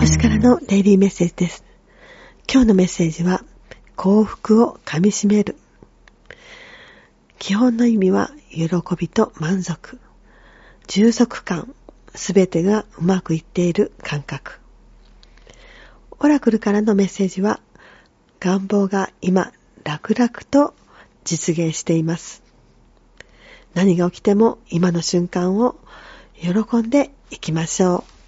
星からのデイリーメッセージです。今日のメッセージは、幸福をかみしめる。基本の意味は、喜びと満足。充足感。すべてがうまくいっている感覚。オラクルからのメッセージは、願望が今、楽々と実現しています。何が起きても今の瞬間を喜んでいきましょう。